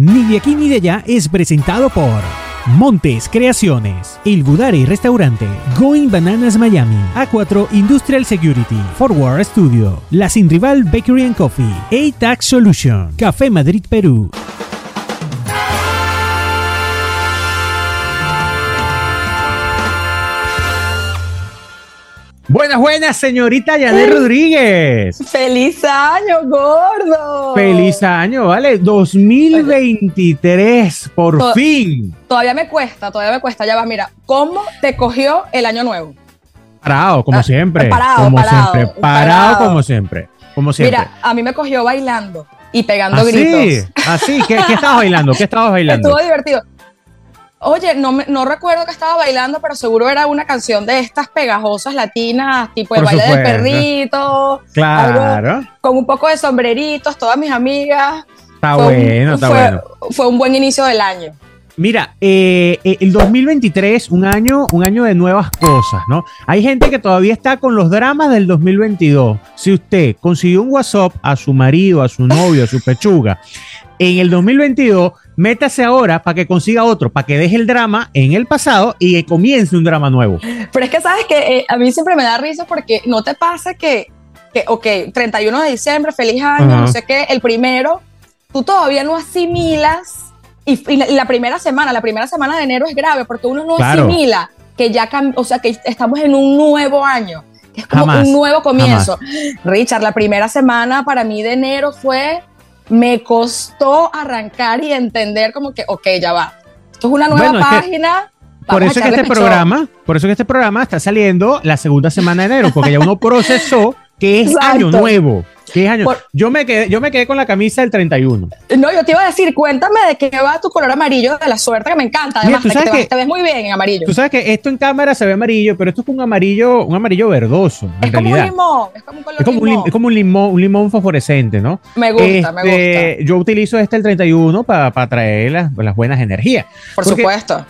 Ni de aquí ni de allá es presentado por Montes Creaciones, El Budare Restaurante, Going Bananas Miami, A4 Industrial Security, Forward Studio, La Sin Rival Bakery and Coffee, A-Tax Solution, Café Madrid Perú. Buenas, buenas, señorita Yanet Rodríguez. ¡Feliz año, gordo! ¡Feliz año, vale! 2023, por fin. Todavía me cuesta, todavía me cuesta. Ya va, mira, ¿cómo te cogió el año nuevo? Parado, como Ah, siempre. parado, como parado, siempre. Parado, parado. como siempre. Como siempre. Mira, a mí me cogió bailando y pegando así, gritos. así. ¿Qué, qué estabas bailando? ¿Qué estabas bailando? Estuvo divertido. Oye, no, me- no recuerdo que estaba bailando, pero seguro era una canción de estas pegajosas latinas, tipo el Por baile del supuesto. perrito, Claro. con un poco de sombreritos, todas mis amigas. Está Fue un- bueno, está fue- bueno. Fue un buen inicio del año. Mira, eh, eh, el 2023, un año, un año de nuevas cosas, ¿no? Hay gente que todavía está con los dramas del 2022. Si usted consiguió un WhatsApp a su marido, a su novio, a su pechuga, en el 2022, métase ahora para que consiga otro, para que deje el drama en el pasado y que comience un drama nuevo. Pero es que sabes que eh, a mí siempre me da risa porque no te pasa que, que ok, 31 de diciembre, feliz año, no sé qué, el primero, tú todavía no asimilas. Y, y la, y la primera semana, la primera semana de enero es grave porque uno no Claro. asimila que ya o sea, que estamos en un nuevo año, que es como Jamás, un nuevo comienzo. Richard, la primera semana para mí de enero fue, me costó arrancar y entender como que, ok, ya va. Esto es una nueva Bueno, es que página. Por eso es que este pichón. programa, por eso es que este programa está saliendo la segunda semana de enero, porque ya uno procesó que es Exacto. año nuevo. Que es año. Por- Yo me quedé, yo me quedé con la camisa del 31. No, yo te iba a decir, cuéntame de qué va tu color amarillo de la suerte, que me encanta. Mira, Además, tú de que sabes te, vas- que- te ves muy bien en amarillo. Tú sabes que esto en cámara se ve amarillo, pero esto es un amarillo, un amarillo verdoso, en es como un limón, es como un color Es como, limón. lim- es como un limón, un limón fosforescente, ¿no? Me gusta, me Este, gusta. Yo utilizo este el 31 para traer las, las buenas energías. Por porque- supuesto.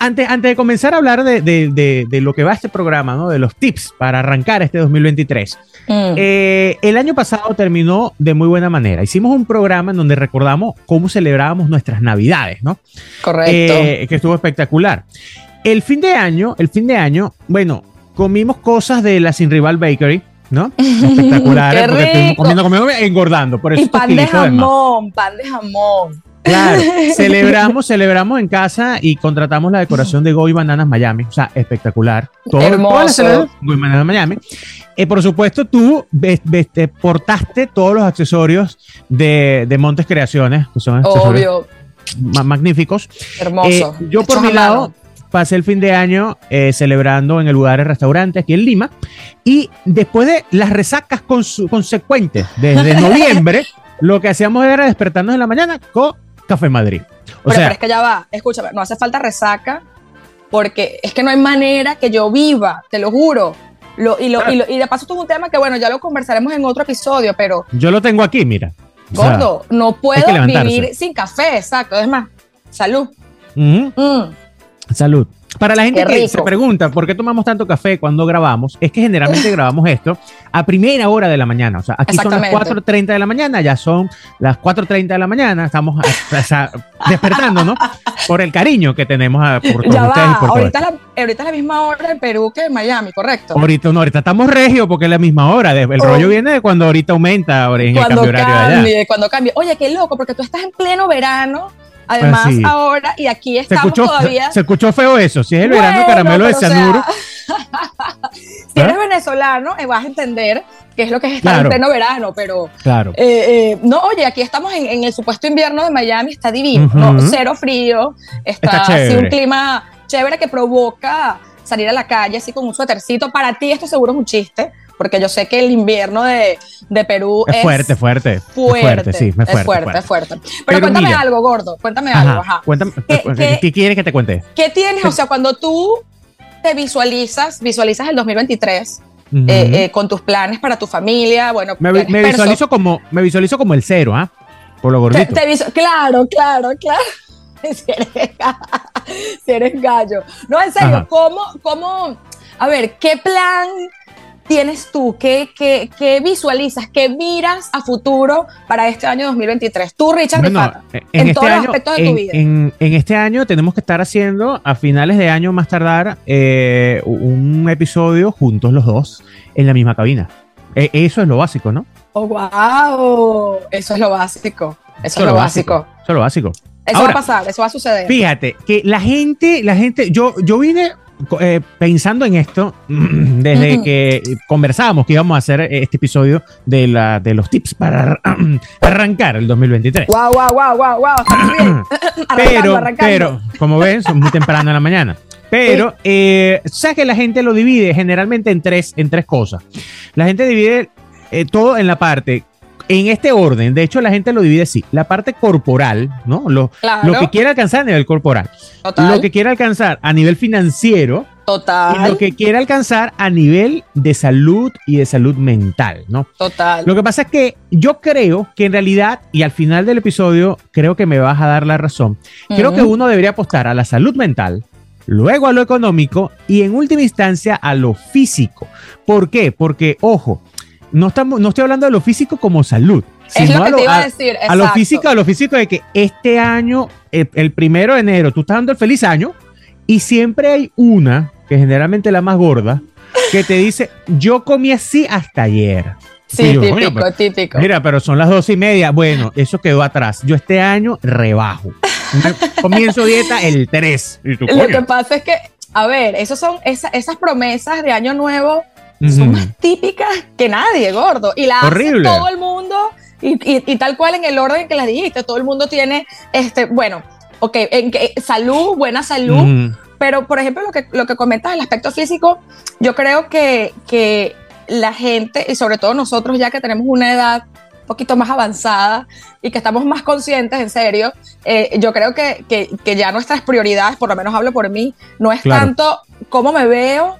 Antes, antes de comenzar a hablar de, de- de- de lo que va este programa, ¿no? De los tips para arrancar este 2023. Mm. Eh, el año pasado terminó de muy buena manera. Hicimos un programa en donde recordamos cómo celebrábamos nuestras navidades, ¿no? Correcto. Eh, que estuvo espectacular. El fin de año, el fin de año, bueno, comimos cosas de la Sin Rival Bakery, ¿no? Espectaculares, ¡Qué porque estuvimos comiendo, comiendo, engordando. Por eso y pan de jamón, pan de jamón. Claro, celebramos, celebramos en casa y contratamos la decoración de Goy Bananas Miami. O sea, espectacular. Todo, Hermoso. toda la celebración, Goy Bananas Miami. Eh, por supuesto, tú ves- ves- te portaste todos los accesorios de, de Montes Creaciones, que son Obvio, ma- magníficos. hermoso. Eh, yo por mi lado mano. pasé el fin de año eh, celebrando en el lugar de restaurante aquí en Lima y después de las resacas consecuentes desde noviembre, lo que hacíamos era despertarnos en la mañana con Café Madrid. O pero, sea, pero es que ya va, escúchame, no hace falta resaca porque es que no hay manera que yo viva, te lo juro. Lo, y, lo, y, lo- y de paso, esto es un tema que, bueno, ya lo conversaremos en otro episodio, pero yo lo tengo aquí, mira. O sea, gordo, no puedo vivir sin café, exacto. Es más, salud. ujú, Mm. salud. Para la gente que se pregunta por qué tomamos tanto café cuando grabamos, es que generalmente grabamos esto a primera hora de la mañana. O sea, aquí son las Exactamente. 4.30 de la mañana, ya son las 4.30 de la mañana, estamos ¿no? Por el cariño que tenemos a- por todos Ya ustedes va, por ahorita es, la, ahorita es la misma hora en Perú que en Miami, ¿correcto? Ahorita, no, ahorita estamos regio porque es la misma hora. El Oh. rollo viene de cuando ahorita aumenta ahora en el cuando cambio horario de allá. cambie, cuando cambie. Oye, qué loco, porque tú estás en pleno verano, además sí. ahora, y aquí Se estamos escuchó, todavía. se escuchó feo eso. Si es el verano Bueno, caramelo de pero, o sea, cianuro. si eres ¿Ah? venezolano, eh, vas a entender qué es lo que es estar Claro. en pleno verano, pero Claro. eh, eh, no, oye, aquí estamos en, en el supuesto invierno de Miami, está divino, cero frío, está, Está así un clima chévere que provoca salir a la calle así con un suétercito. Para ti esto seguro es un chiste, porque yo sé que el invierno de, de Perú Es fuerte, fuerte. Es fuerte, fuerte, sí, es es fuerte. fuerte, es fuerte. Pero, Pero cuéntame mira. algo, gordo, cuéntame Ajá, algo, ajá. Cuéntame, ¿Qué- ¿qué, qué- quieres que te cuente? ¿Qué tienes? O sea, cuando tú te visualizas, visualizas el 2023 Ujú. eh, eh, con tus planes para tu familia, bueno, me, me visualizo como, me visualizo como el cero, ¿ah? Por lo gordito. te claro, claro, claro. Si eres, si eres gallo. No, en serio, Ajá. ¿cómo, ¿cómo? A ver, ¿qué plan tienes tú? ¿Qué, qué, qué visualizas? ¿Qué miras a futuro para este año 2023? Tú, Richard Bueno, Rifata, en, en, este todos los aspectos de tu vida. en- en este año tenemos que estar haciendo, a finales de año más tardar, eh, un episodio juntos los dos en la misma cabina. Eh, eso es lo básico, ¿no? Oh, wow. Eso es lo básico. Eso es lo básico. Eso es lo básico. Eso Ahora, va a pasar, eso va a suceder. Fíjate que la gente, la gente, yo, yo vine eh, pensando en esto desde que conversábamos que íbamos a hacer este episodio de, la, de los tips para arrancar el 2023. Wow, wow, wow, wow, wow. Estamos bien. arrancando, pero, arrancando. pero, como ven, son muy temprano en la mañana. Pero, eh, ¿sabes que la gente lo divide generalmente en tres, en tres cosas? La gente divide eh, todo en la parte, en este orden, de hecho la gente lo divide así, la parte corporal, ¿no? Lo, Claro, lo que quiere alcanzar a nivel corporal, total, lo que quiere alcanzar a nivel financiero y total, lo que quiere alcanzar a nivel de salud y de salud mental, ¿no? total. Lo que pasa es que yo creo que en realidad, y al final del episodio, creo que me vas a dar la razón, creo que uno debería apostar a la salud mental, luego a lo económico y en última instancia a lo físico. ¿Por qué? Porque, ojo, no, estamos, no estoy hablando de lo físico como salud, Es sino lo a que lo, te iba a a- decir. a lo físico, a lo físico de que este año, el primero de enero, tú estás dando el feliz año y siempre hay una, que generalmente la más gorda, que te dice, yo comí así hasta ayer. Sí, yo, típico, pero- típico. Mira, pero son las doce y media. Bueno, eso quedó atrás. Yo este año rebajo. Comienzo dieta el 3. Y tú, Lo que pasa es que, a ver, esos son esa- esas promesas de año nuevo Ujú. son más típicas que nadie, gordo. Y la Horrible. hace todo el mundo y, y- y tal cual en el orden que las dijiste. Todo el mundo tiene, este, bueno, ok, en que, salud, buena salud. Pero, por ejemplo, lo que, lo que comentas, el aspecto físico, yo creo que, que la gente, y sobre todo nosotros ya que tenemos una edad un poquito más avanzada y que estamos más conscientes, en serio, eh, yo creo que, que, que ya nuestras prioridades, por lo menos hablo por mí, no es Claro. tanto cómo me veo,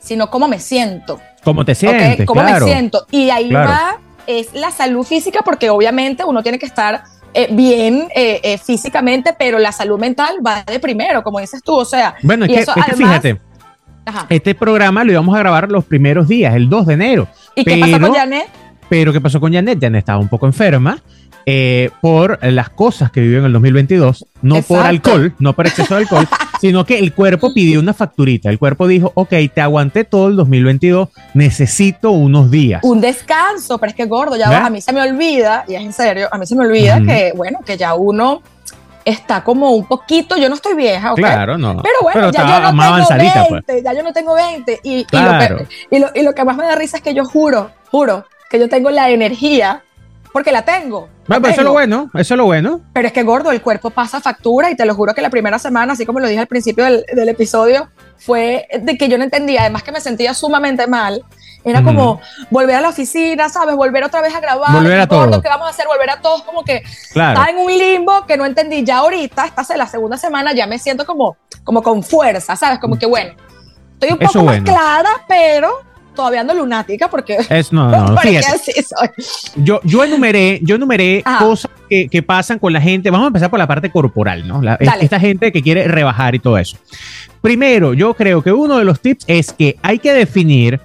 sino cómo me siento. ¿Cómo te sientes? ¿Cómo claro. me siento? Y ahí Claro. va, es la salud física, porque obviamente uno tiene que estar eh, bien eh, eh, físicamente, pero la salud mental va de primero, como dices tú, o sea, Bueno, es Y que, eso, es que además- fíjate, ajá. este programa lo íbamos a grabar los primeros días, el 2 de enero. ¿Y qué pasó pero- con Janet? Pero ¿qué pasó con Janet? Janet estaba un poco enferma eh, por las cosas que vivió en el 2022. No por Exacto. alcohol, no por exceso de alcohol, sino que el cuerpo pidió una facturita. El cuerpo dijo, ok, te aguanté todo el 2022, necesito unos días. Un descanso, pero es que gordo, ya ¿Verdad? a mí se me olvida, y es en serio, a mí se me olvida Ujú. que, bueno, que ya uno está como un poquito, yo no estoy vieja, ¿ok? Claro, no. Pero bueno, ya estaba yo no tengo avanzadita, 20, pues. ya yo no tengo 20. Y, y Claro. lo que, y, lo, y lo que más me da risa es que yo juro, juro, que yo tengo la energía, porque la tengo. la Bueno, pero eso es lo tengo. bueno, eso es lo bueno. Pero es que gordo, el cuerpo pasa factura y te lo juro que la primera semana, así como lo dije al principio del, del episodio, fue de que yo no entendía, además que me sentía sumamente mal. Era Ujú. como volver a la oficina, ¿sabes? Volver otra vez a grabar. Volver a todo. ¿Qué vamos a hacer? Volver a todos, como que Claro. estaba en un limbo que no entendí. Ya ahorita, esta es la segunda semana, ya me siento como, como con fuerza, ¿sabes? Como que bueno, estoy un Eso poco más bueno. clara, pero todavía ando lunática porque, Es, no, no, no, porque así soy. Yo, yo enumeré, yo enumeré Ajá. cosas que, que pasan con la gente. Vamos a empezar por la parte corporal, ¿no? La- esta gente que quiere rebajar y todo eso. Primero, yo creo que uno de los tips es que hay que definir,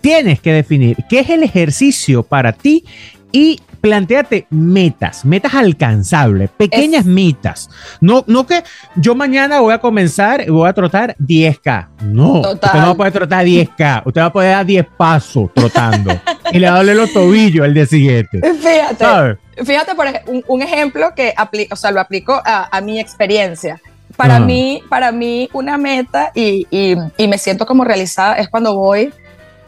tienes que definir qué es el ejercicio para ti y planteate metas, metas alcanzables, pequeñas metas. No, no que yo mañana voy a comenzar y voy a trotar 10K. No, Total. usted no va a poder trotar 10K. Usted va a poder dar 10 pasos trotando y le va a doler los tobillos al día siguiente. Fíjate. ¿Sabes? Fíjate, por un, un ejemplo que o sea, lo aplico a, a mi experiencia. Para Ajá. mí, para mí, una meta y, y- y me siento como realizada es cuando voy,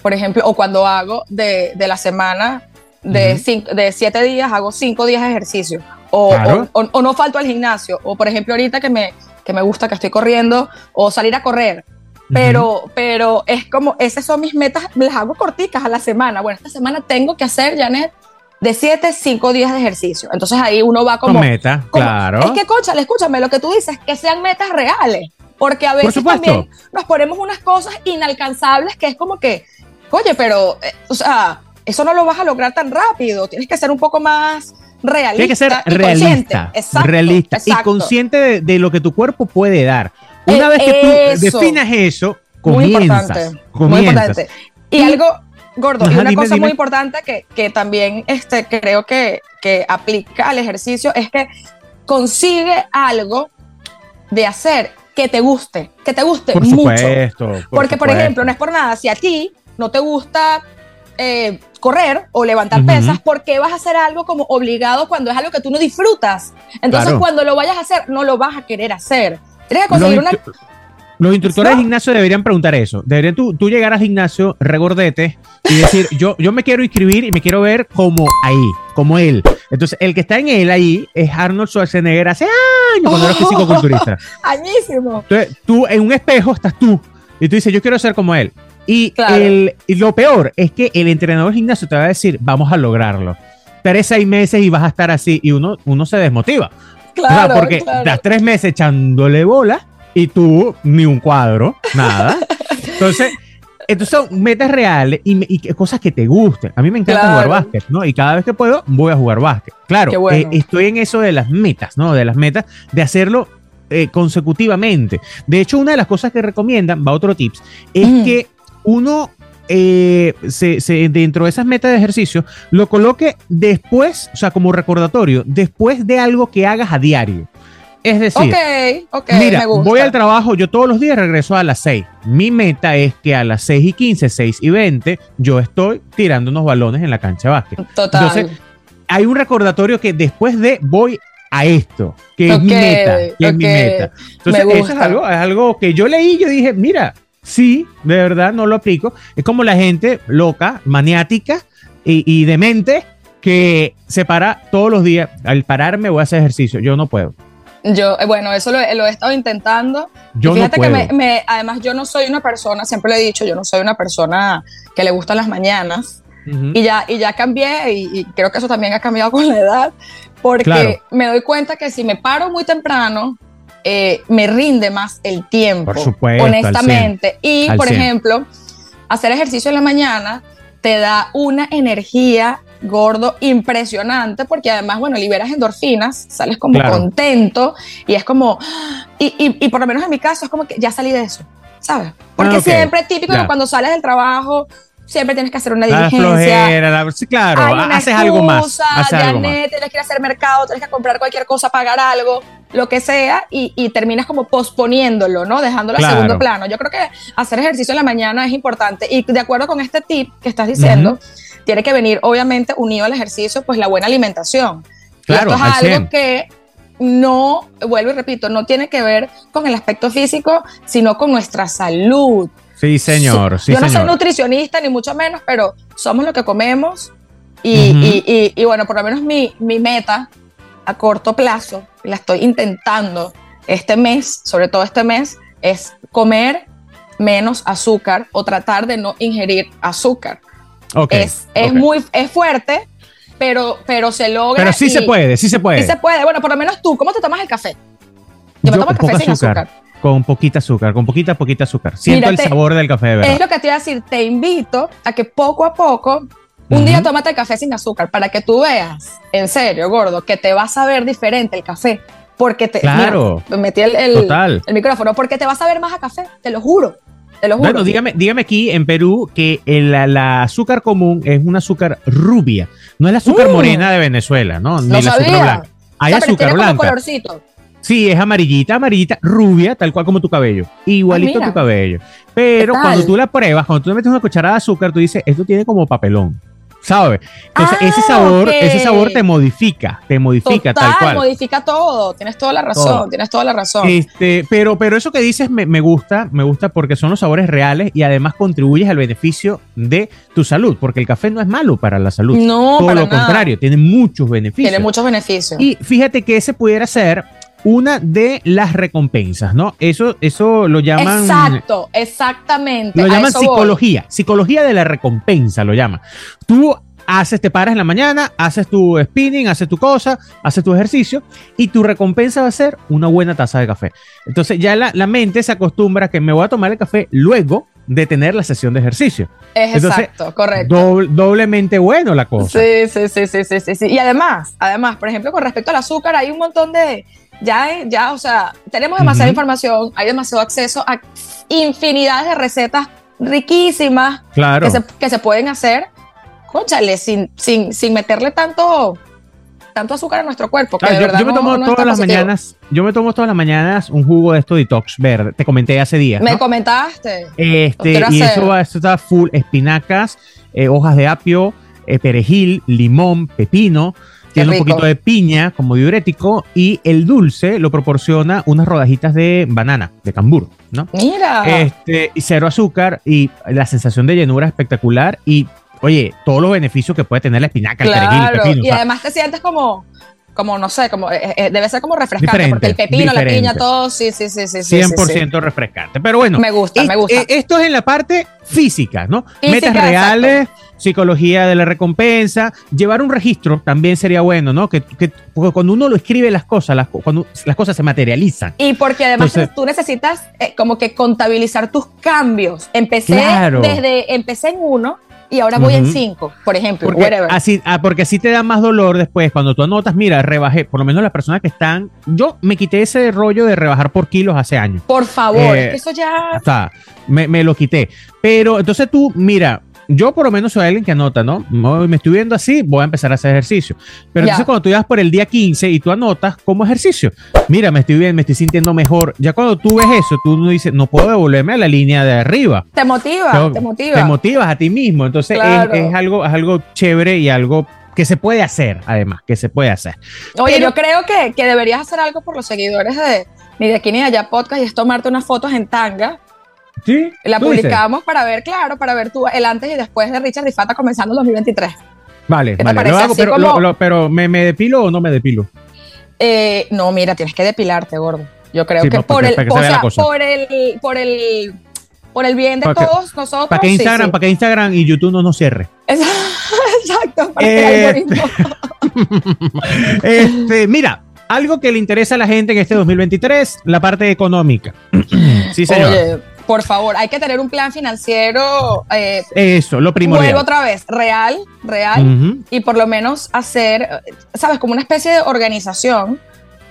por ejemplo, o cuando hago de, de la semana, de, cinco- de siete días, hago cinco días de ejercicio. O, Claro. o- o- o no falto al gimnasio. O, por ejemplo, ahorita que me, que me gusta, que estoy corriendo, o salir a correr. Pero, pero es como, esas son mis metas, las hago corticas a la semana. Bueno, esta semana tengo que hacer, Janet, de 7, 5 días de ejercicio. Entonces ahí uno va Con como... meta, como- claro. Es que, escúchale, escúchame, lo que tú dices, que sean metas reales. Porque a veces supuesto. también nos ponemos unas cosas inalcanzables que es como que, oye, pero, eh, o sea, eso no lo vas a lograr tan rápido. Tienes que ser un poco más realista. Tiene que ser y consciente. realista, Exacto, realista y consciente de, de lo que tu cuerpo puede dar. Una Eh, vez que tú eso. definas eso, Muy comienzas. importante. Muy comienzas. importante. Y, Y- algo, Gordo, y una cosa muy importante que, que también este, creo que, que aplica al ejercicio es que consigue algo de hacer que te guste, que te guste por mucho. Porque, por ejemplo, no es por nada, si a ti no te gusta eh, correr o levantar pesas, ¿por qué vas a hacer algo como obligado cuando es algo que tú no disfrutas? Entonces, cuando lo vayas a hacer, no lo vas a querer hacer. Tienes que conseguir una los instructores de gimnasio deberían preguntar eso. Deberían tú, tú llegar al gimnasio regordete y decir, yo, yo me quiero inscribir y me quiero ver como ahí, como él. Entonces, el que está en él ahí es Arnold Schwarzenegger hace años cuando era físico-culturista. Añísimo. Entonces, tú en un espejo estás tú y tú dices, yo quiero ser como él. Y, el, y lo peor es que el entrenador de gimnasio te va a decir, vamos a lograrlo. Tres, seis meses y vas a estar así y uno, uno se desmotiva. Claro, porque estás tres meses echándole bola y tú ni un cuadro, nada. Entonces, entonces son metas reales y, cosas que te gusten. A mí me encanta jugar básquet, ¿no? Y cada vez que puedo voy a jugar básquet. Claro, eh, estoy en eso de las metas, ¿no? De las metas de hacerlo eh, consecutivamente. De hecho, una de las cosas que recomiendan, va otro tips, es que uno eh, se, dentro de esas metas de ejercicio lo coloque después, o sea, como recordatorio, después de algo que hagas a diario. Es decir, mira, voy al trabajo, yo todos los días regreso a las 6. Mi meta es que a las 6 y 15, 6 y 20, yo estoy tirando unos balones en la cancha de básquet. Total. Entonces, hay un recordatorio que después de voy a esto, que es mi meta, que es mi meta. Entonces, eso es algo, es algo que yo leí y yo dije, mira, sí, de verdad no lo aplico. Es como la gente loca, maniática y, y demente que se para todos los días. Al pararme voy a hacer ejercicio. Yo no puedo. Yo, eh, bueno, eso lo, he estado intentando. Yo fíjate que me, además yo no soy una persona, siempre lo he dicho, yo no soy una persona que le gustan las mañanas. y, ya, y ya cambié, y, creo que eso también ha cambiado con la edad, porque me doy cuenta que si me paro muy temprano, eh, me rinde más el tiempo, por supuesto, honestamente. y, por ejemplo, hacer ejercicio en la mañana te da una energía gordo impresionante porque además, bueno, liberas endorfinas, sales como contento y es como, y, y, por lo menos en mi caso es como que ya salí de eso, ¿sabes? Porque ah, siempre es típico que cuando sales del trabajo siempre tienes que hacer una diligencia. sí, claro, haces algo más. Haces algo más. tienes que ir a hacer mercado, tienes que comprar cualquier cosa, pagar algo, lo que sea, y, y terminas como posponiéndolo, ¿no? Dejándolo a segundo plano. Yo creo que hacer ejercicio en la mañana es importante. Y de acuerdo con este tip que estás diciendo, tiene que venir, obviamente, unido al ejercicio, pues la buena alimentación. Claro, y esto es algo que no, vuelvo y repito, no tiene que ver con el aspecto físico, sino con nuestra salud. Sí, señor. Yo no soy nutricionista, ni mucho menos, pero somos lo que comemos. Y, y, bueno, por lo menos mi, mi, meta a corto plazo, la estoy intentando este mes, sobre todo este mes, es comer menos azúcar o tratar de no ingerir azúcar es, es muy es fuerte, pero, pero se logra. Pero sí se puede, sí se puede. Sí se puede. Bueno, por lo menos tú, ¿cómo te tomas el café? Yo, me tomo el café sin azúcar. Con poquita azúcar, con poquita, poquita azúcar. Siento el sabor del café verdad. Es lo que te iba a decir. Te invito a que poco a poco, un día tómate el café sin azúcar para que tú veas, en serio, gordo, que te va a saber diferente el café. Porque te. Claro. metí el, el, el micrófono. Porque te va a saber más a café, te lo juro. Bueno, dígame, dígame aquí en Perú que el, la, azúcar común es un azúcar rubia. No es la azúcar uh. morena de Venezuela, ¿no? Ni la azúcar blanca. Hay azúcar blanca. colorcito. Sí, es amarillita, amarillita, rubia, tal cual como tu cabello. Igualito a tu cabello. Pero cuando tú la pruebas, cuando tú le metes una cucharada de azúcar, tú dices, esto tiene como papelón. ¿Sabes? Entonces, ese ah, sabor, ese sabor te modifica, te modifica tal cual. modifica todo, tienes toda la razón, tienes toda la razón. Este, pero, pero eso que dices me, me, gusta, me gusta porque son los sabores reales y además contribuyes al beneficio de tu salud, porque el café no es malo para la salud. No, todo lo contrario, tiene muchos beneficios. Tiene muchos beneficios. Y fíjate que ese pudiera ser una de las recompensas, ¿no? Eso, eso lo llaman. Exacto, exactamente. Lo llaman psicología, psicología de la recompensa, lo llaman. Tú haces, te paras en la mañana, haces tu spinning, haces tu cosa, haces tu ejercicio y tu recompensa va a ser una buena taza de café. Entonces ya la, mente se acostumbra a que me voy a tomar el café luego de tener la sesión de ejercicio. Es exacto, correcto. doblemente bueno la cosa. Sí, sí, sí, sí, sí, sí. Y además, además, por ejemplo, con respecto al azúcar, hay un montón de, ya, ya, o sea, tenemos demasiada información, hay demasiado acceso a infinidades de recetas riquísimas Claro. que, se, que se pueden hacer, cónchale, sin, sin, sin meterle tanto, tanto azúcar a nuestro cuerpo. Que Claro, de yo, me tomo no todas las positivo. mañanas, yo me tomo todas las mañanas un jugo de esto detox verde. Te comenté hace días. Me ¿no? comentaste. Este, y eso, va- esto está full espinacas, eh, hojas de apio, eh, perejil, limón, pepino. Tiene un poquito de piña como diurético y el dulce lo proporciona unas rodajitas de banana, de cambur, ¿no? Mira. Este, y cero azúcar y la sensación de llenura espectacular y, oye, todos los beneficios que puede tener la espinaca, el perejil, el pepino. o y sea, además te sientes como, como no sé, como eh, eh, debe ser como refrescante, Diferente, porque el pepino, la piña, todo, sí, sí, sí, sí. sí, 100% sí, refrescante. Pero bueno. Me gusta, es- me gusta. eh, esto es en la parte física, ¿no? Física, Metas reales, psicología de la recompensa, llevar un registro también sería bueno, ¿no? Que, que- porque cuando uno lo escribe las cosas, las, cuando las cosas se materializan. Y porque además Entonces- tú necesitas eh, como que contabilizar tus cambios. Empecé Claro. desde, empecé en uno y ahora voy en Ujú. cinco, por ejemplo. Porque whatever. así, ah, porque así te da más dolor después cuando tú anotas, mira, rebajé, por lo menos las personas que están, yo me quité ese rollo de rebajar por kilos hace años. Por favor, Eh, es que eso ya. O sea, me, me lo quité. Pero entonces tú, mira, yo por lo menos soy alguien que anota, ¿no? Me estoy viendo así, voy a empezar a hacer ejercicio. Pero entonces cuando tú vas por el día 15 y tú anotas como ejercicio, mira, me estoy bien, me estoy sintiendo mejor. Ya cuando tú ves eso, tú no dices, no puedo devolverme a la línea de arriba. Te motiva, te motiva. Te motivas a ti mismo. Entonces es- algo, es algo chévere y algo que se puede hacer, además, que se puede hacer. Oye, Pero- yo creo que, que deberías hacer algo por los seguidores de ni de aquí ni de allá podcast y es tomarte unas fotos en tanga. Sí. La publicamos para ver, claro, para ver tú el antes y después de Richard y Fata comenzando el 2023. Vale, vale. Lo hago, pero, como- lo- lo- pero ¿me, ¿me depilo o no me depilo? Eh, no, mira, tienes que depilarte, gordo. Yo creo Sí, que por el, que o sea, por el, por el, por el bien de Para que- todos nosotros. Para que Instagram, sí. para que Instagram y YouTube no nos cierre. Exacto, para Eh, que el algoritmo. Este, mira, algo que le interesa a la gente en este 2023, la parte económica. sí, señor. Oye, por favor, hay que tener un plan financiero. Eh, Eso, lo vuelvo primordial. otra vez, real, real. Y por lo menos hacer, ¿sabes? Como una especie de organización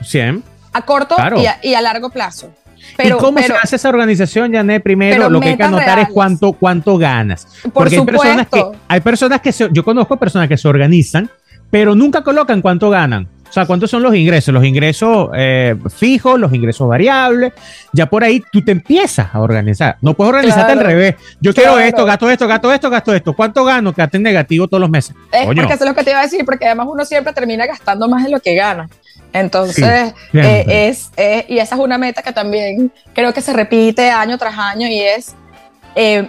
cien. a corto Claro. y, a, y a largo plazo. Pero, ¿Y cómo pero, se hace esa organización, Janet? Primero, lo que hay que anotar reales. es cuánto, cuánto ganas. por Porque hay personas que, supuesto, hay personas que se, yo conozco personas que se organizan, pero nunca colocan cuánto ganan. O sea, cuántos son los ingresos, los ingresos eh, fijos, los ingresos variables. Ya por ahí tú te empiezas a organizar. No puedes organizarte Claro. al revés. Yo quiero esto, gasto esto, gasto esto, gasto esto. ¿Cuánto gano? Que en negativo todos los meses. es Coño. porque eso es lo que te iba a decir, porque además uno siempre termina gastando más de lo que gana. Entonces, Sí, eh, es, eh, y esa es una meta que también creo que se repite año tras año y es eh,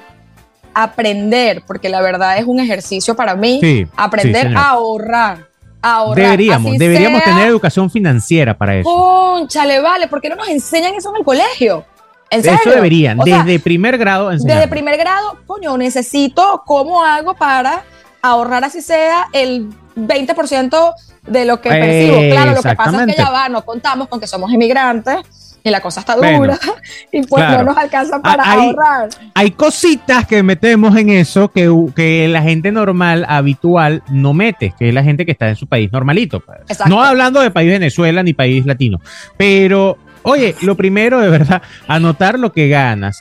aprender, porque la verdad es un ejercicio para mí, Sí, aprender sí, a ahorrar. Ahorrar. Deberíamos, Así deberíamos sea, tener educación financiera para eso. Cónchale, vale, ¿por qué no nos enseñan eso en el colegio? ¿En serio? Eso deberían, O sea, desde primer grado desde primer grado, coño, necesito cómo hago para ahorrar así sea el 20% de lo que Eh, percibo. Claro, lo que pasa es que ya va, no contamos con que somos inmigrantes y la cosa está Bueno, dura y pues claro. no nos alcanza para Ah, ahorrar. Hay cositas que metemos en eso que, que la gente normal, habitual, no mete, que es la gente que está en su país normalito. pues. Exacto. No hablando de país Venezuela ni país latino, pero oye, lo primero de verdad, anotar lo que ganas.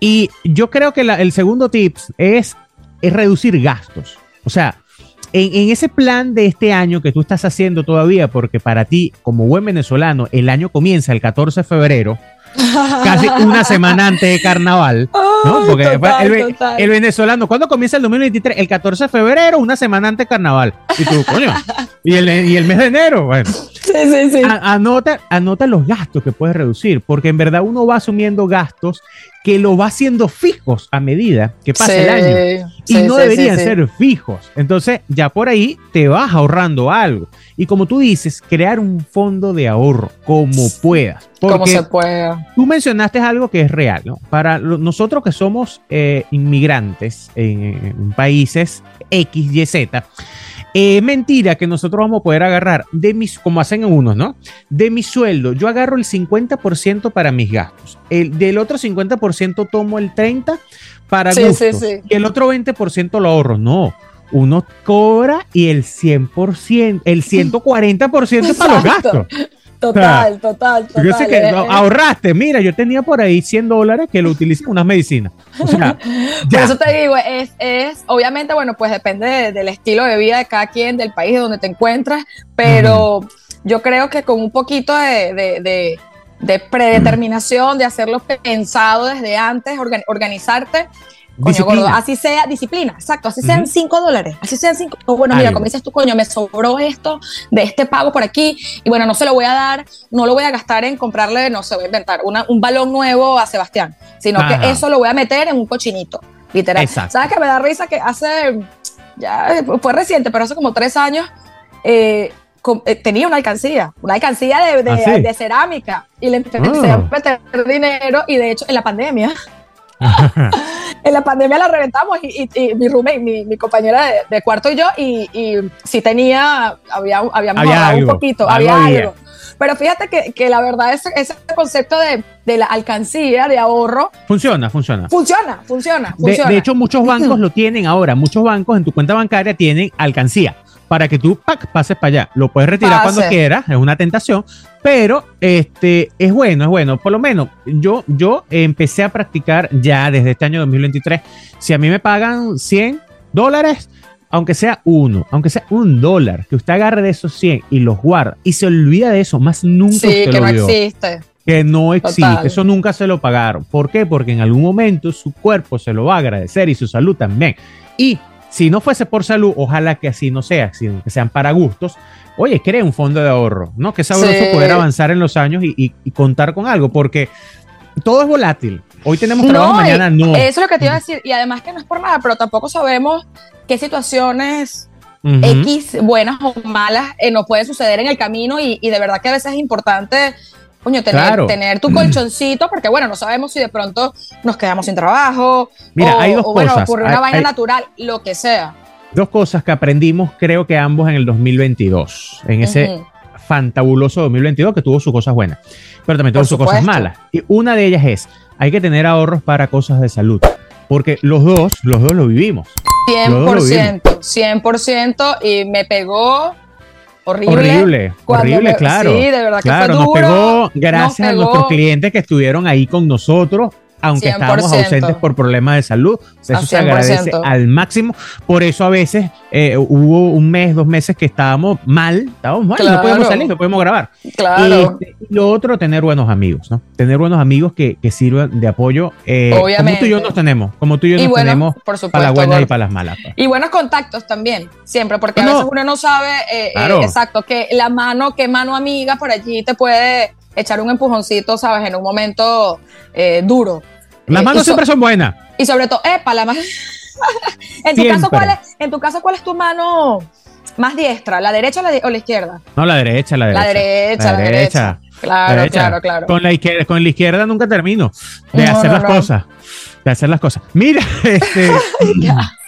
Y yo creo que la- el segundo tips es, es reducir gastos. O sea, en, en ese plan de este año que tú estás haciendo todavía, porque para ti, como buen venezolano, el año comienza el 14 de febrero, casi una semana antes de carnaval. ¿no? Porque total, el, ve- total. el venezolano, ¿cuándo comienza el 2023? El 14 de febrero, una semana antes de carnaval. Y tú, coño, y el, y el mes de enero, bueno. Sí, sí, sí. A- anota, anota los gastos que puedes reducir, porque en verdad uno va asumiendo gastos que lo va haciendo fijos a medida que pasa el año. Y no sí, deberían ser fijos. Entonces, ya por ahí te vas ahorrando algo. Y como tú dices, crear un fondo de ahorro como puedas. Como Porque se pueda. tú mencionaste algo que es real, ¿no? Para lo- nosotros que somos eh, inmigrantes en, en países X, Y, Z, es mentira que nosotros vamos a poder agarrar de mis, como hacen unos, ¿no? De mi sueldo, yo agarro el 50% para mis gastos. El, del otro 50% tomo el 30% para Sí, sí, gustos. sí. Y el otro 20% lo ahorro. No. Uno cobra y el 100%, el 140% es para los gastos. Total, total, total. Yo sé que ahorraste. Mira, yo tenía por ahí 100 dólares que lo utilicé en unas medicinas. O sea, Por eso te digo, es, es obviamente, bueno, pues depende del estilo de vida de cada quien, del país donde te encuentras, pero yo creo que con un poquito de, de, de, predeterminación, de hacerlo pensado desde antes, organizarte, Coño, así sea disciplina, exacto, así sean 5 dólares, así sean 5. bueno, mira, como dices tú, coño, me sobró esto de este pago por aquí, y bueno, no se lo voy a dar, no lo voy a gastar en comprarle, no sé, voy a inventar un balón nuevo a Sebastián, sino que eso lo voy a meter en un cochinito, literal. ¿Sabes que me da risa que hace, ya fue reciente, pero hace como tres años, eh, eh, tenía una alcancía, una alcancía de, de, ¿Ah, cerámica, y le empecé a ah. meter dinero, y de hecho, en la pandemia en la pandemia la reventamos y, mi roommate, mi, compañera de, cuarto y yo, y, y si tenía, había, habíamos un poquito, había algo. Pero fíjate que, que la verdad es ese concepto de, de, la alcancía, de ahorro. Funciona, funciona. Funciona, funciona. funciona. De, hecho, muchos bancos lo tienen ahora. Muchos bancos en tu cuenta bancaria tienen alcancía para que tú pases para allá. Lo puedes retirar cuando quieras, es una tentación, pero este es bueno, es bueno. Por lo menos yo, yo empecé a practicar ya desde este año 2023. Si a mí me pagan 100 dólares, aunque sea uno, aunque sea un dólar, que usted agarre de esos 100 y los guarda y se olvida de eso, más nunca sí, que no existe. Que no existe, eso nunca se lo pagaron. ¿Por qué? Porque en algún momento su cuerpo se lo va a agradecer y su salud también. Y si no fuese por salud, ojalá que así no sea, sino que sean para gustos. Oye, crea un fondo de ahorro, ¿no? Que sabroso poder avanzar en los años y, contar con algo, porque todo es volátil. Hoy tenemos trabajo, mañana no. Eso es lo que te iba a decir. Y además que no es por nada, pero tampoco sabemos qué situaciones X, buenas o malas, eh, nos pueden suceder en el camino y, y, de verdad que a veces es importante coño, tener, tener tu colchoncito, porque bueno, no sabemos si de pronto nos quedamos sin trabajo, Mira, o, hay dos bueno, ocurre una vaina natural, lo que sea. Dos cosas que aprendimos, creo que ambos en el 2022, en ese fantabuloso 2022 que tuvo sus cosas buenas, pero también tuvo sus cosas malas. Y una de ellas es, hay que tener ahorros para cosas de salud, porque los dos, los dos lo vivimos. 100%, 100%, y me pegó horrible. Horrible, horrible, claro. Sí, de verdad que fue duro. Nos pegó gracias a nuestros clientes que estuvieron ahí con nosotros aunque estábamos ausentes por problemas de salud. Eso se agradece al máximo. Por eso a veces eh, hubo un mes, dos meses que estábamos mal, estábamos mal, no podemos salir, no podemos grabar. Claro. Este, y lo otro, tener buenos amigos, ¿no? Tener buenos amigos que, que sirvan de apoyo. Eh, Obviamente. Como tú y yo nos tenemos, como tú y yo nos tenemos para las buenas y para las malas. Pues. Y buenos contactos también, siempre, porque a veces uno no sabe eh, exacto que la mano, qué mano amiga por allí te puede echar un empujoncito, ¿sabes? En un momento eh, duro. Las manos siempre son buenas. Y sobre todo, epa, la mano. en, tu caso, ¿cuál es, en tu caso, ¿cuál es tu mano más diestra? ¿La derecha o la, izquierda? No, la derecha, la derecha. La derecha, la, derecha. Claro, claro, claro. Con la, izquierda, con la izquierda nunca termino de hacer las cosas. De hacer las cosas. Mira, este.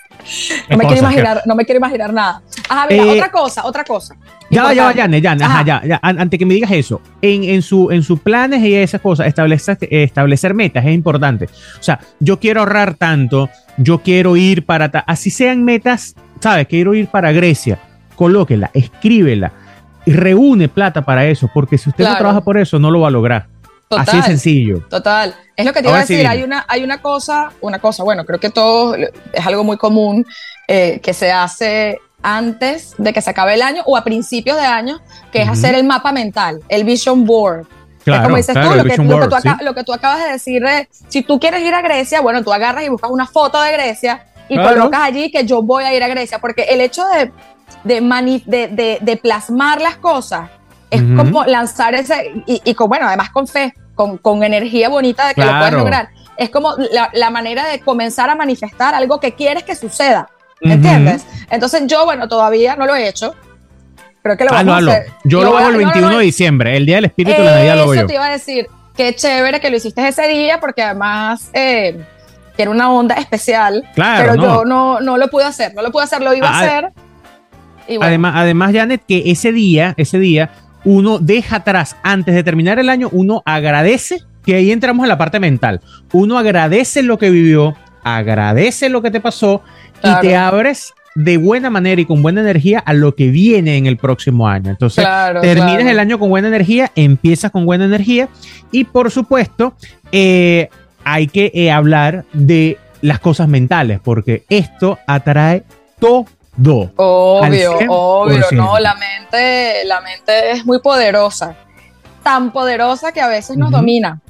No me, quiero imaginar, no me quiero imaginar nada. Ajá, mira, eh, otra cosa, otra cosa. Ya, ya, ya, ya, ya, ya, ya, antes que me digas eso, en, en, su, en sus planes y esas cosas, establecer, establecer metas es importante. O sea, yo quiero ahorrar tanto, yo quiero ir para, así sean metas, ¿sabes? Quiero ir para Grecia, colóquela, escríbela y reúne plata para eso, porque si usted no trabaja por eso, no lo va a lograr. Así de sencillo. Total. Es lo que te iba a decir. hay, una, hay una cosa, una cosa, bueno, creo que todo es algo muy común eh, que se hace antes de que se acabe el año o a principios de año, que es hacer el mapa mental, el vision board. Claro, como dices tú, lo que, tú acabas de decir si tú quieres ir a Grecia, bueno, tú agarras y buscas una foto de Grecia y colocas allí que yo voy a ir a Grecia, porque el hecho de, de, de, plasmar las cosas es como lanzar ese, y, y con, bueno, además con fe, con, con energía bonita de que lo puedes lograr. Es como la, la, manera de comenzar a manifestar algo que quieres que suceda. ¿Entiendes? Entonces yo, bueno, todavía no lo he hecho. Creo que lo ah, vamos a hacer. Yo lo, hago el 21 de diciembre, el Día del Espíritu, la Navidad lo voy Eso te iba a decir. Qué chévere que lo hiciste ese día, porque además eh, tiene una onda especial. Claro, pero yo no, no lo pude hacer, no lo pude hacer, lo iba a ah, hacer. Además, además, Janet, que ese día, ese día, uno deja atrás, antes de terminar el año, uno agradece, que ahí entramos en la parte mental. Uno agradece lo que vivió, agradece lo que te pasó y te abres de buena manera y con buena energía a lo que viene en el próximo año. Entonces, Claro, terminas claro. el año con buena energía, empiezas con buena energía y por supuesto eh, hay que eh, hablar de las cosas mentales porque esto atrae todo. Obvio, al 100%. obvio, no, la mente, la mente es muy poderosa, tan poderosa que a veces nos domina.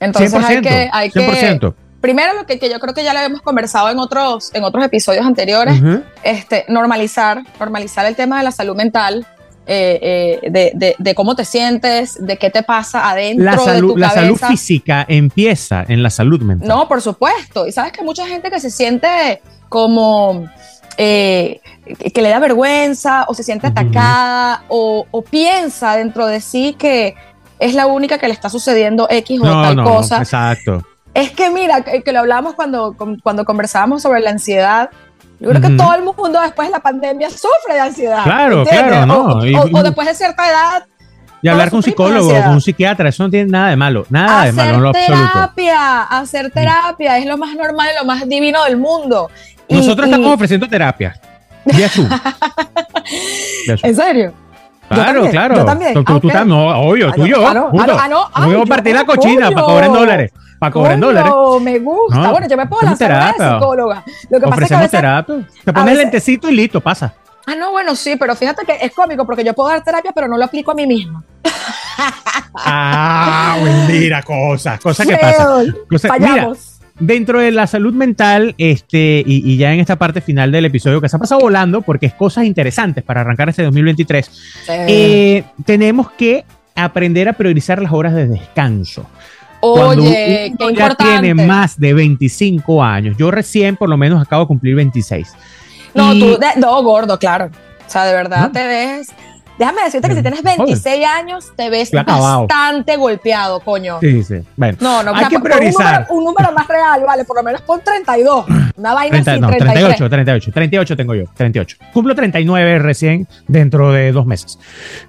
Entonces hay que, hay que, 100%. primero lo que, que yo creo que ya lo habíamos conversado en otros, en otros episodios anteriores, este, normalizar, normalizar el tema de la salud mental, eh, eh, de, de- de cómo te sientes, de qué te pasa adentro La, de salud, tu la salud física empieza en la salud mental. No, por supuesto. Y sabes que mucha gente que se siente como eh, que le da vergüenza o se siente atacada o, o piensa dentro de sí que es la única que le está sucediendo X o no, tal no, cosa. exacto. Es que mira, que, que lo hablábamos cuando, cuando conversábamos sobre la ansiedad. Yo creo que todo el mundo después de la pandemia sufre de ansiedad. Claro, ¿entiendes? claro, no. O, o- o después de cierta edad, Y hablar con un psicólogo, con un psiquiatra, eso no tiene nada de malo. Nada de malo, hacer en lo absoluto. terapia, hacer terapia es lo más normal y lo más divino del mundo. Y- Nosotros y- estamos ofreciendo terapia. Ya tú. Tú. ¿En serio? Yo Claro, también, claro. yo también. Tú, tú- tú Ah, tam- no, obvio, Ah, tú y yo. ah, no, juntos. ah, no, vamos a yo, partir la coño. cochina para cobrar en dólares. Para cobrar en dólares. me gusta. No, bueno, yo me puedo lanzar una terapia. psicóloga. Lo que pasa es que a Ofrecemos veces. terapia. Te pones veces- lentecito y listo, pasa. Ah, no, bueno, sí, pero fíjate que es cómico porque yo puedo dar terapia, pero no lo aplico a mí misma. Ah, mira, cosas, cosas que pasan. Cosas- mira, Fallamos. Dentro de la salud mental, este, y, y ya en esta parte final del episodio que se ha pasado volando, porque es cosas interesantes para arrancar este 2023, Sí. eh, tenemos que aprender a priorizar las horas de descanso. Cuando Oye, uno qué ya importante. tiene más de 25 años, yo recién por lo menos acabo de cumplir 26. No, Y- tú, de- no, gordo, claro. O sea, de verdad ¿No? te ves. Déjame decirte que si Mm, tienes 26 años, te ves bastante golpeado, coño. Sí, sí. Bueno, No, no, Hay mira, que pon- pon un priorizar. número, un número más real, vale, por lo menos pon 32. Una vaina 30, así, no, 33. 38, 38, 38 tengo yo, 38. Cumplo 39 recién dentro de dos meses.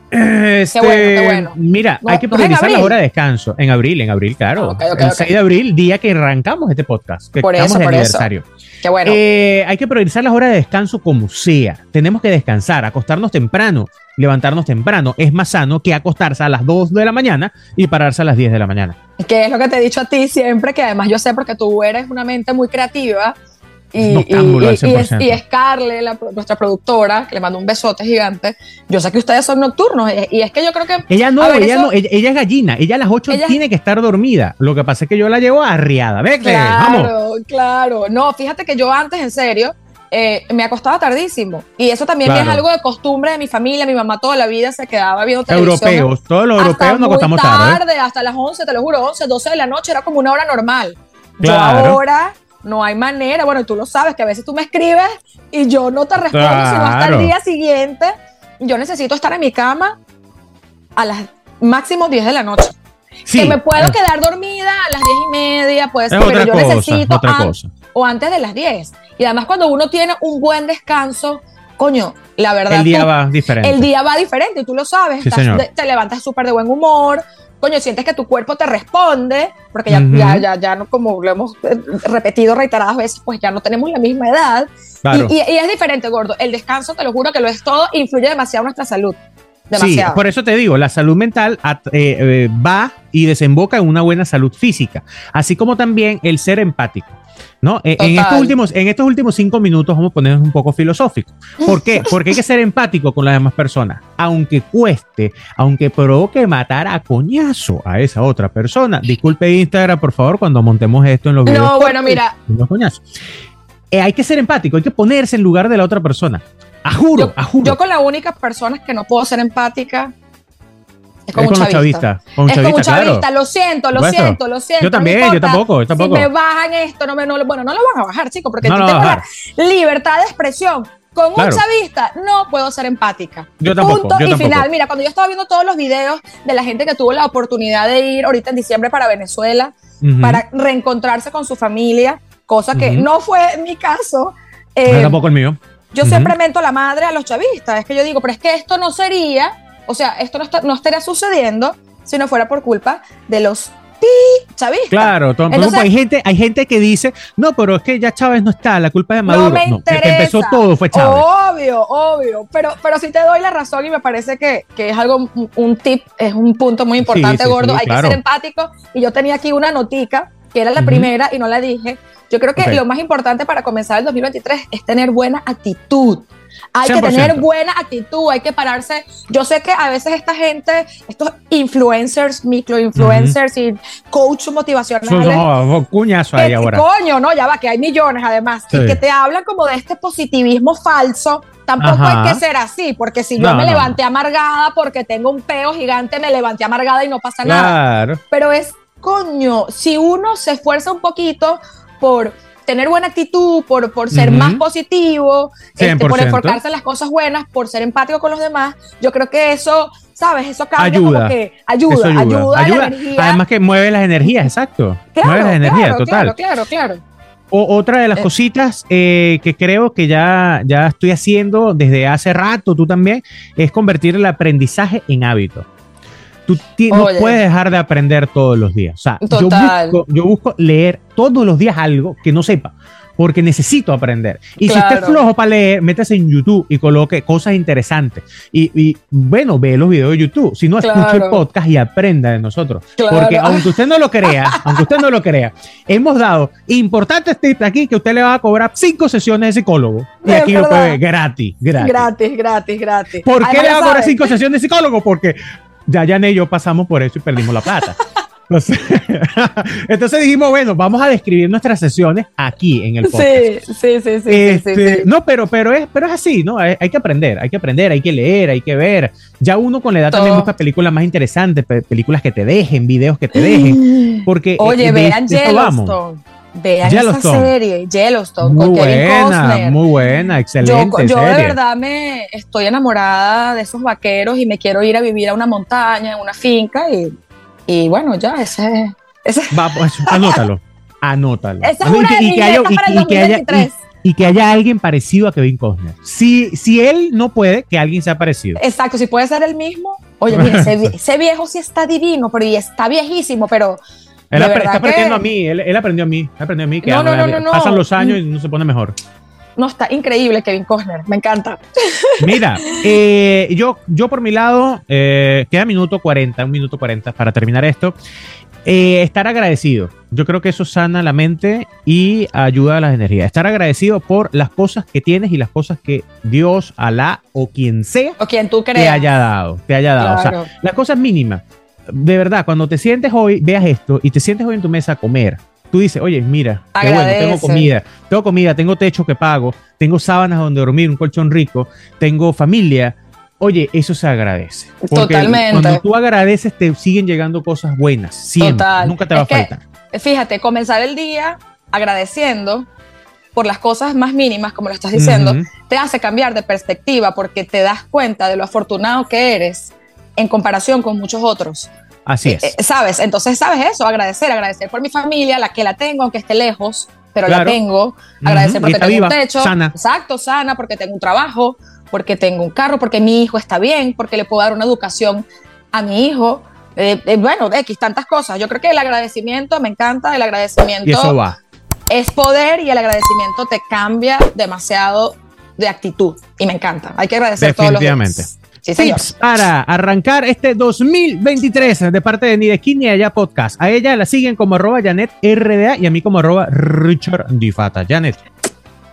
Este, bueno, qué bueno. Mira, No, hay que priorizar la hora de descanso. En abril, en abril, claro. Ah, ok, ok, el ok. 6 de abril, día que arrancamos este podcast, que Por estamos eso, de por eso. aniversario. Qué bueno. Eh, hay que priorizar las horas de descanso como sea. Tenemos que descansar, acostarnos temprano, levantarnos temprano. Es más sano que acostarse a las 2 de la mañana y pararse a las 10 de la mañana. que es lo que te he dicho a ti siempre, que además yo sé porque tú eres una mente muy creativa. Y, y, y- es, 100%. y es Carle, la nuestra productora, que le mando un besote gigante. Yo sé que ustedes son nocturnos y, y es que yo creo que Ella no, ver, ella eso- no, ella, ella es gallina. Ella a las 8 Ella- tiene que estar dormida. Lo que pasa es que yo la llevo arriada. Vete, vamos. Claro, claro. No, fíjate que yo antes, en serio, eh, me acostaba tardísimo. Y eso también Claro. es algo de costumbre de mi familia. Mi mamá toda la vida se quedaba viendo televisión. Europeos, todos los hasta europeos nos muy acostamos tarde. ¿eh? hasta las 11, te lo juro, 11, 12 de la noche, era como una hora normal. Claro. Yo ahora no hay manera, bueno, tú lo sabes, que a veces tú me escribes y yo no te respondo, sino hasta Claro. el día siguiente. Yo necesito estar en mi cama a las máximo 10 de la noche. Sí, que me puedo quedar dormida a las 10 y media, es ser, pero yo cosa, necesito an- cosa. o antes de las 10. Y además cuando uno tiene un buen descanso, coño, la verdad El día tú- va diferente. el día va diferente y tú lo sabes, Sí, estás señor. de- te levantas súper de buen humor, coño, sientes que tu cuerpo te responde, porque ya, Ujú. ya, ya, ya no, como lo hemos eh, repetido reiteradas veces, pues ya no tenemos la misma edad. Claro. Y, y- y es diferente, gordo. El descanso, te lo juro que lo es todo, influye demasiado en nuestra salud. Sí, por eso te digo, la salud mental eh, eh, va y desemboca en una buena salud física, así como también el ser empático. ¿no? Eh, En, estos últimos, en estos últimos cinco minutos vamos a ponernos un poco filosóficos. ¿Por qué? Porque hay que ser empático con las demás personas. Aunque cueste, aunque provoque matar a coñazo a esa otra persona. Disculpe Instagram, por favor, cuando montemos esto en los videos. no, bueno, mira, Los coñazos. Eh, hay que ser empático, hay que ponerse en lugar de la otra persona. A juro, yo, a juro. yo con la única persona que no puedo ser empática es Es con, un con los chavista. Con un es como un chavista, claro. chavista, lo siento, lo siento, lo siento. Yo no también, yo tampoco, yo tampoco. Si me bajan esto, no me, no, bueno, no lo van a bajar, chicos, porque No tú tengo bajar. la libertad de expresión. Con Claro. un chavista no puedo ser empática. Yo tampoco, Punto yo y tampoco. final. Mira, cuando yo estaba viendo todos los videos de la gente que tuvo la oportunidad de ir ahorita en diciembre para Venezuela, para reencontrarse con su familia, cosa que no fue mi caso. Eh, tampoco el mío. Yo Ujú. siempre mento la madre a los chavistas. Es que yo digo, pero es que esto no sería, o sea, esto no, está- no estaría sucediendo si no fuera por culpa de los pi, chavista. Claro, Entonces- hay gente, hay gente que dice, no, pero es que ya Chávez no está, la culpa es de Maduro. No me el que interesa. empezó todo fue Chávez. Obvio, obvio. Pero, pero sí te doy la razón y me parece que, que es algo, un- tip, es un punto muy importante, sí, gordo. sí, Hay claro. que ser empático. Y yo tenía aquí una notica, que era la Ujú. primera y no la dije. Yo creo que Ok. lo más importante para comenzar el 2023 es tener buena actitud. Hay que 100%. tener buena actitud, hay que pararse. Yo sé que a veces esta gente, estos influencers, microinfluencers y coach motivacionales, no, cuñazo ahí que- ahora. Coño, no, ya va, que hay millones además, Sí. y que te hablan como de este positivismo falso. Tampoco Ajá. hay que ser así, porque si yo No, me no. levanté amargada porque tengo un peo gigante, me levanté amargada y no pasa nada. Claro. Pero es, coño, si uno se esfuerza un poquito por tener buena actitud, por, por ser más positivo, este, por 100%. enfocarse en las cosas buenas, por ser empático con los demás, yo creo que eso, ¿sabes? Eso cambia Ayuda. como que ayuda, Eso ayuda, la energía. Además que mueve las energías, exacto. Claro, mueve las energías, claro, total. Claro, claro, claro. O- otra de las Eh. cositas eh, que creo que ya, ya estoy haciendo desde hace rato, tú también, es convertir el aprendizaje en hábito. Tú no puedes dejar de aprender todos los días. O sea, yo Total. busco, yo busco leer todos los días algo que no sepa, porque necesito aprender. Y si usted es Claro. flojo para leer, métase en YouTube y coloque cosas interesantes. Y, y, bueno, ve los videos de YouTube. Si no, escuche el Claro. podcast y aprenda de nosotros. Claro. Porque aunque usted no lo crea, aunque usted no lo crea, hemos dado importantes tips aquí que usted le va a cobrar cinco sesiones de psicólogo. Y aquí lo puede ver gratis, gratis. Gratis, gratis, gratis. ¿Por qué le va a cobrar cinco sesiones de psicólogo? Porque ya Jan y yo pasamos por eso y perdimos la plata. Entonces, entonces dijimos, bueno, vamos a describir nuestras sesiones aquí en el podcast. Sí, sí, sí, sí, sí, Este, sí, sí. No, pero, pero, es, pero es así, ¿no? Hay, hay que aprender, hay que aprender, hay que leer, hay que ver. Ya uno con la edad también busca películas más interesantes, pe- películas que te dejen, videos que te dejen. Porque eh, Oye, vean esto vamos. Vean esa serie, Yellowstone, Muy con Kevin buena, Costner. muy buena, yo, excelente. yo de serie. verdad me estoy enamorada de esos vaqueros y me quiero ir a vivir a una montaña, en una finca y, y bueno, ya, ese, ese Va, pues, anótalo, anótalo. esa es Anó- una de mis que haya, metas para el y- que haya- 2023. y- que haya alguien parecido a Kevin Costner. Si, si él no puede, que alguien sea parecido. Exacto, si puede ser el mismo. Oye, mira, ese, ese viejo sí está divino, pero y está viejísimo, pero Él está aprendiendo que- a mí, él, él aprendió a mí, aprendió a mí que No, no, a- no, pasan los años y no se pone mejor. no está increíble Kevin Costner, me encanta. Mira, eh, yo, yo por mi lado, eh, queda minuto 40, un minuto 40 para terminar esto. Eh, estar agradecido. Yo creo que eso sana la mente y ayuda a las energías. Estar agradecido por las cosas que tienes y las cosas que Dios, Alá o quien sea O quien tú te creas. haya dado. Te haya dado. O sea, Claro. las cosas mínimas. De verdad, cuando te sientes hoy, veas esto y te sientes hoy en tu mesa a comer. Tú dices, oye, mira, qué bueno, tengo comida, tengo comida, tengo techo que pago, tengo sábanas donde dormir, un colchón rico, tengo familia. Oye, eso se agradece. Porque Totalmente. Cuando tú agradeces, te siguen llegando cosas buenas. Siempre. Total. Nunca te va Es a que- faltar. Fíjate, comenzar el día agradeciendo por las cosas más mínimas, como lo estás diciendo, te hace cambiar de perspectiva porque te das cuenta de lo afortunado que eres en comparación con muchos otros. Así es. Eh, eh, ¿Sabes? Entonces, ¿sabes eso? Agradecer, agradecer por mi familia, la que la tengo, aunque esté lejos, pero Claro. la tengo. Agradecer Ujú, y porque tengo un viva, techo. sana. Exacto, sana, porque tengo un trabajo, porque tengo un carro, porque mi hijo está bien, porque le puedo dar una educación a mi hijo. Eh, eh, bueno, X, tantas cosas. Yo creo que el agradecimiento, me encanta, el agradecimiento y eso va. es poder y el agradecimiento te cambia demasiado de actitud. Y me encanta. Hay que agradecer todos los Definitivamente. días. Sí, señor. Tips para arrancar este 2023 de parte de Ni de Aquí ni Allá Podcast. A ella la siguen como arroba Janet RDA y a mí como arroba Richard Difata. Janet.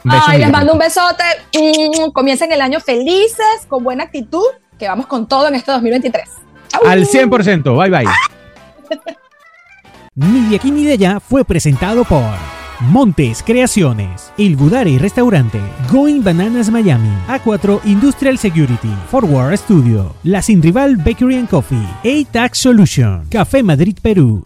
Ay, les mando un besote. Mm, Comiencen el año felices, con buena actitud, que vamos con todo en este 2023. Chau. Al 100%. Bye bye. Ni de aquí ni de allá fue presentado por Montes Creaciones, El Budari Restaurante, Going Bananas Miami, A4 Industrial Security, Forward Studio, La Sin Rival Bakery and Coffee, A-Tax Solution, Café Madrid Perú.